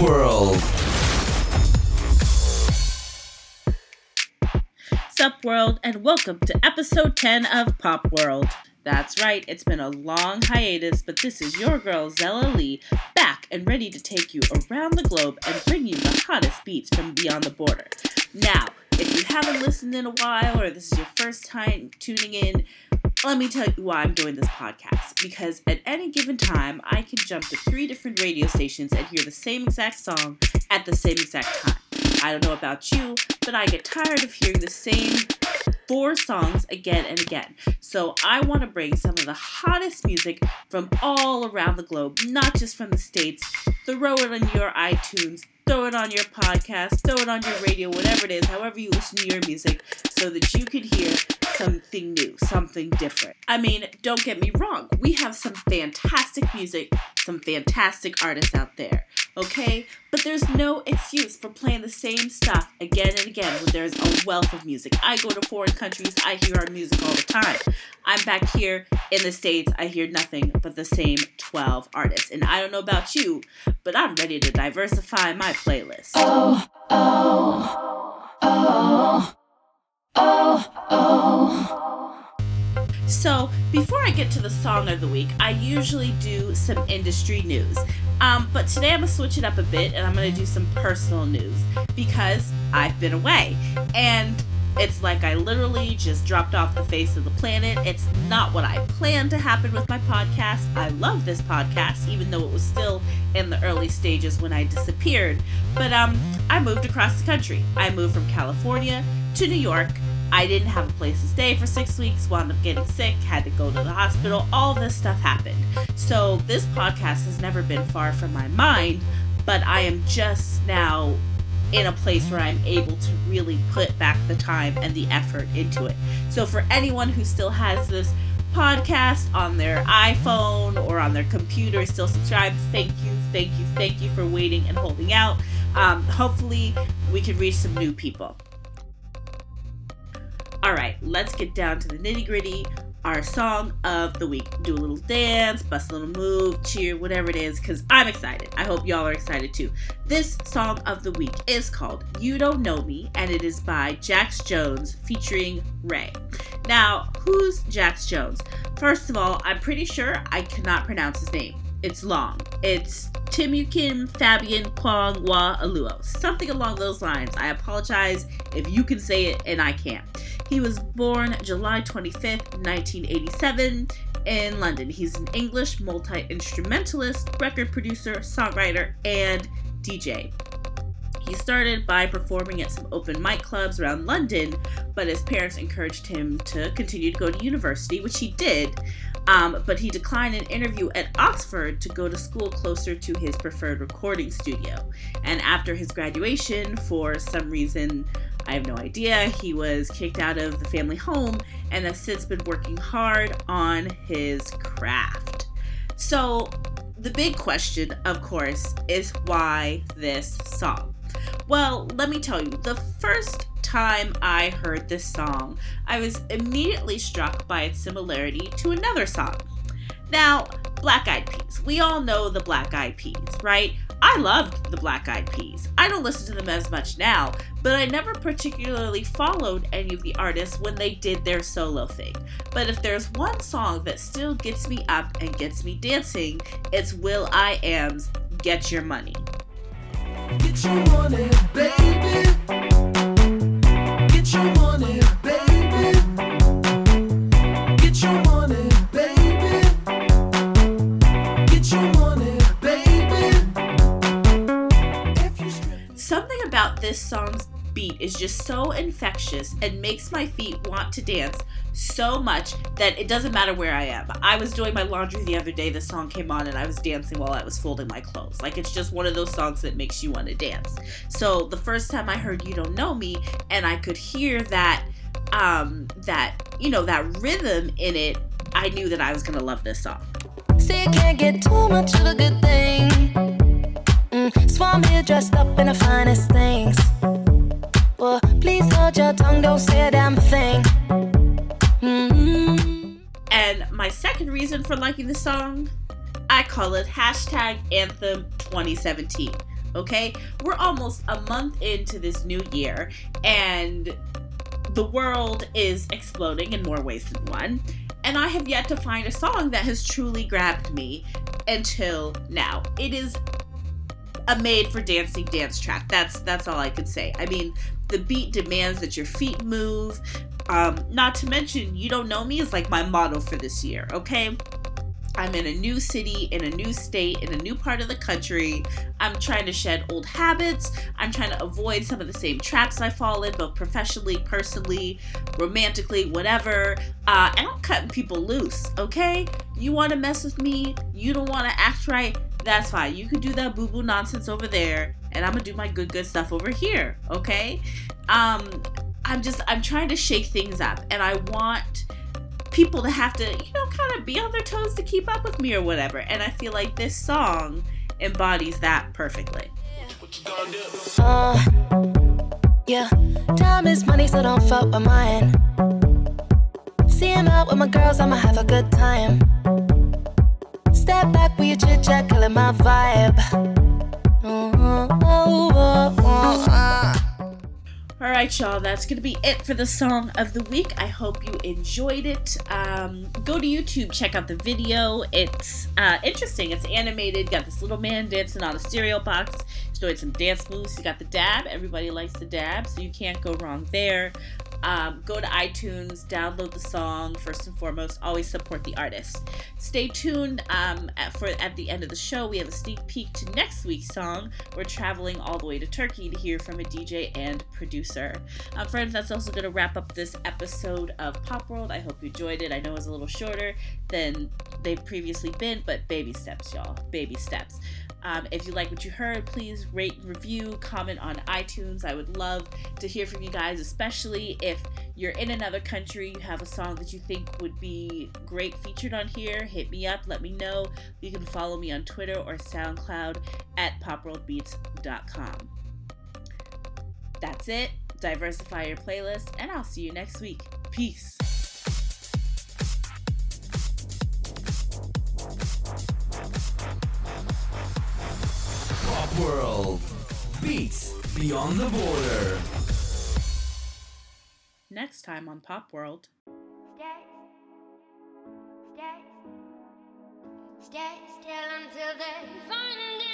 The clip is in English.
World. Sup World, and welcome to episode 10 of Pop World. That's right, it's been a long hiatus, but this is your girl Zella Lee back and ready to take you around the globe and bring you the hottest beats from beyond the border. Now, if you haven't listened in a while or this is your first time tuning in, let me tell you why I'm doing this podcast. Because at any given time, I can jump to three different radio stations and hear the same exact song at the same exact time. I don't know about you, but I get tired of hearing the same four songs again and again. So I want to bring some of the hottest music from all around the globe, not just from the States. Throw it on your iTunes, throw it on your podcast, throw it on your radio, whatever it is, however you listen to your music, so that you can hear something new, something different. I mean, don't get me wrong, we have some fantastic music, some fantastic artists out there, okay? But there's no excuse for playing the same stuff again and again when there's a wealth of music. I go to foreign countries, I hear our music all the time. I'm back here in the States, I hear nothing but the same 12 artists. And I don't know about you, but I'm ready to diversify my playlist. Oh, oh, oh. Oh, oh oh. So, before I get to the song of the week, I usually do some industry news. Um, but today I'm gonna switch it up a bit and I'm gonna do some personal news because I've been away. And it's like I literally just dropped off the face of the planet. It's not what I planned to happen with my podcast. I love this podcast, even though it was still in the early stages when I disappeared. But um, I moved across the country. I moved from California to New York I didn't have a place to stay for six weeks, wound up getting sick, had to go to the hospital. All this stuff happened. So, this podcast has never been far from my mind, but I am just now in a place where I'm able to really put back the time and the effort into it. So, for anyone who still has this podcast on their iPhone or on their computer, still subscribed, thank you, thank you, thank you for waiting and holding out. Um, hopefully, we can reach some new people. All right, let's get down to the nitty gritty. Our song of the week. Do a little dance, bust a little move, cheer, whatever it is, because I'm excited. I hope y'all are excited too. This song of the week is called You Don't Know Me, and it is by Jax Jones featuring Raye. Now, who's Jax Jones? First of all, I'm pretty sure I cannot pronounce his name. It's long. It's Timucin Fabian Kwong Wah Aluo. Something along those lines. I apologize if you can say it and I can't. He was born July 25th, 1987, in London. He's an English multi instrumentalist, record producer, songwriter, and DJ. He started by performing at some open mic clubs around London, but his parents encouraged him to continue to go to university, which he did. Um, but he declined an interview at Oxford to go to school closer to his preferred recording studio. And after his graduation, for some reason, I have no idea. He was kicked out of the family home and has since been working hard on his craft. So, the big question, of course, is why this song? Well, let me tell you, the first time I heard this song, I was immediately struck by its similarity to another song. Now, Black Eyed Peas. We all know the Black Eyed Peas, right? I loved the Black Eyed Peas. I don't listen to them as much now, but I never particularly followed any of the artists when they did their solo thing. But if there's one song that still gets me up and gets me dancing, it's will.i.am's Get Your Money. Get your money, baby. Get your money, this song's beat is just so infectious and makes my feet want to dance so much that it doesn't matter where I am. I was doing my laundry the other day, the song came on, and I was dancing while I was folding my clothes. Like, it's just one of those songs that makes you want to dance. So, the first time I heard You Don't Know Me, and I could hear that, um, that, you know, that rhythm in it, I knew that I was gonna love this song. See, can't get too much of a good thing. Dressed up in the finest things. Well, please hold your tongue, don't say a damn thing. Mm-hmm. And my second reason for liking the song, I call it hashtag anthem 2017. okay? We're almost a month into this new year, and the world is exploding in more ways than one. And I have yet to find a song that has truly grabbed me until now. It is a made for dancing dance track. That's that's all I could say. I mean, the beat demands that your feet move. Um, not to mention, you don't know me is like my motto for this year, okay? I'm in a new city, in a new state, in a new part of the country. I'm trying to shed old habits. I'm trying to avoid some of the same traps I fall in, both professionally, personally, romantically, whatever. Uh, and I'm cutting people loose, okay? You want to mess with me? You don't want to act right? That's fine. You can do that boo boo nonsense over there, and I'm gonna do my good, good stuff over here, okay? Um, I'm just, I'm trying to shake things up, and I want people to have to, you know, kind of be on their toes to keep up with me or whatever. And I feel like this song embodies that perfectly. Uh, yeah, time is money, so don't fuck with mine. See him out with my girls, I'ma have a good time. Step back with your chit chat, killing my vibe. Uh, uh, uh, all right, y'all, that's going to be it for the song of the week. I hope you enjoyed it. Um, go to YouTube, check out the video. It's uh, interesting. It's animated. Got this little man dancing on a cereal box. He's doing some dance moves. He's got the dab. Everybody likes the dab, so you can't go wrong there. Um, go to iTunes, download the song. First and foremost, always support the artist. Stay tuned um, at, for at the end of the show. We have a sneak peek to next week's song. We're traveling all the way to Turkey to hear from a DJ and producer. Uh, friends, that's also going to wrap up this episode of Pop World. I hope you enjoyed it. I know it was a little shorter than they've previously been, but baby steps, y'all. Baby steps. Um, if you like what you heard, please rate, review, comment on iTunes. I would love to hear from you guys, especially if you're in another country, you have a song that you think would be great featured on here. Hit me up, let me know. You can follow me on Twitter or SoundCloud at popworldbeats.com. That's it. Diversify your playlist, and I'll see you next week. Peace. Pop World. Beats Beyond the Border. Next time on Pop World. Stay, stay, stay still until they find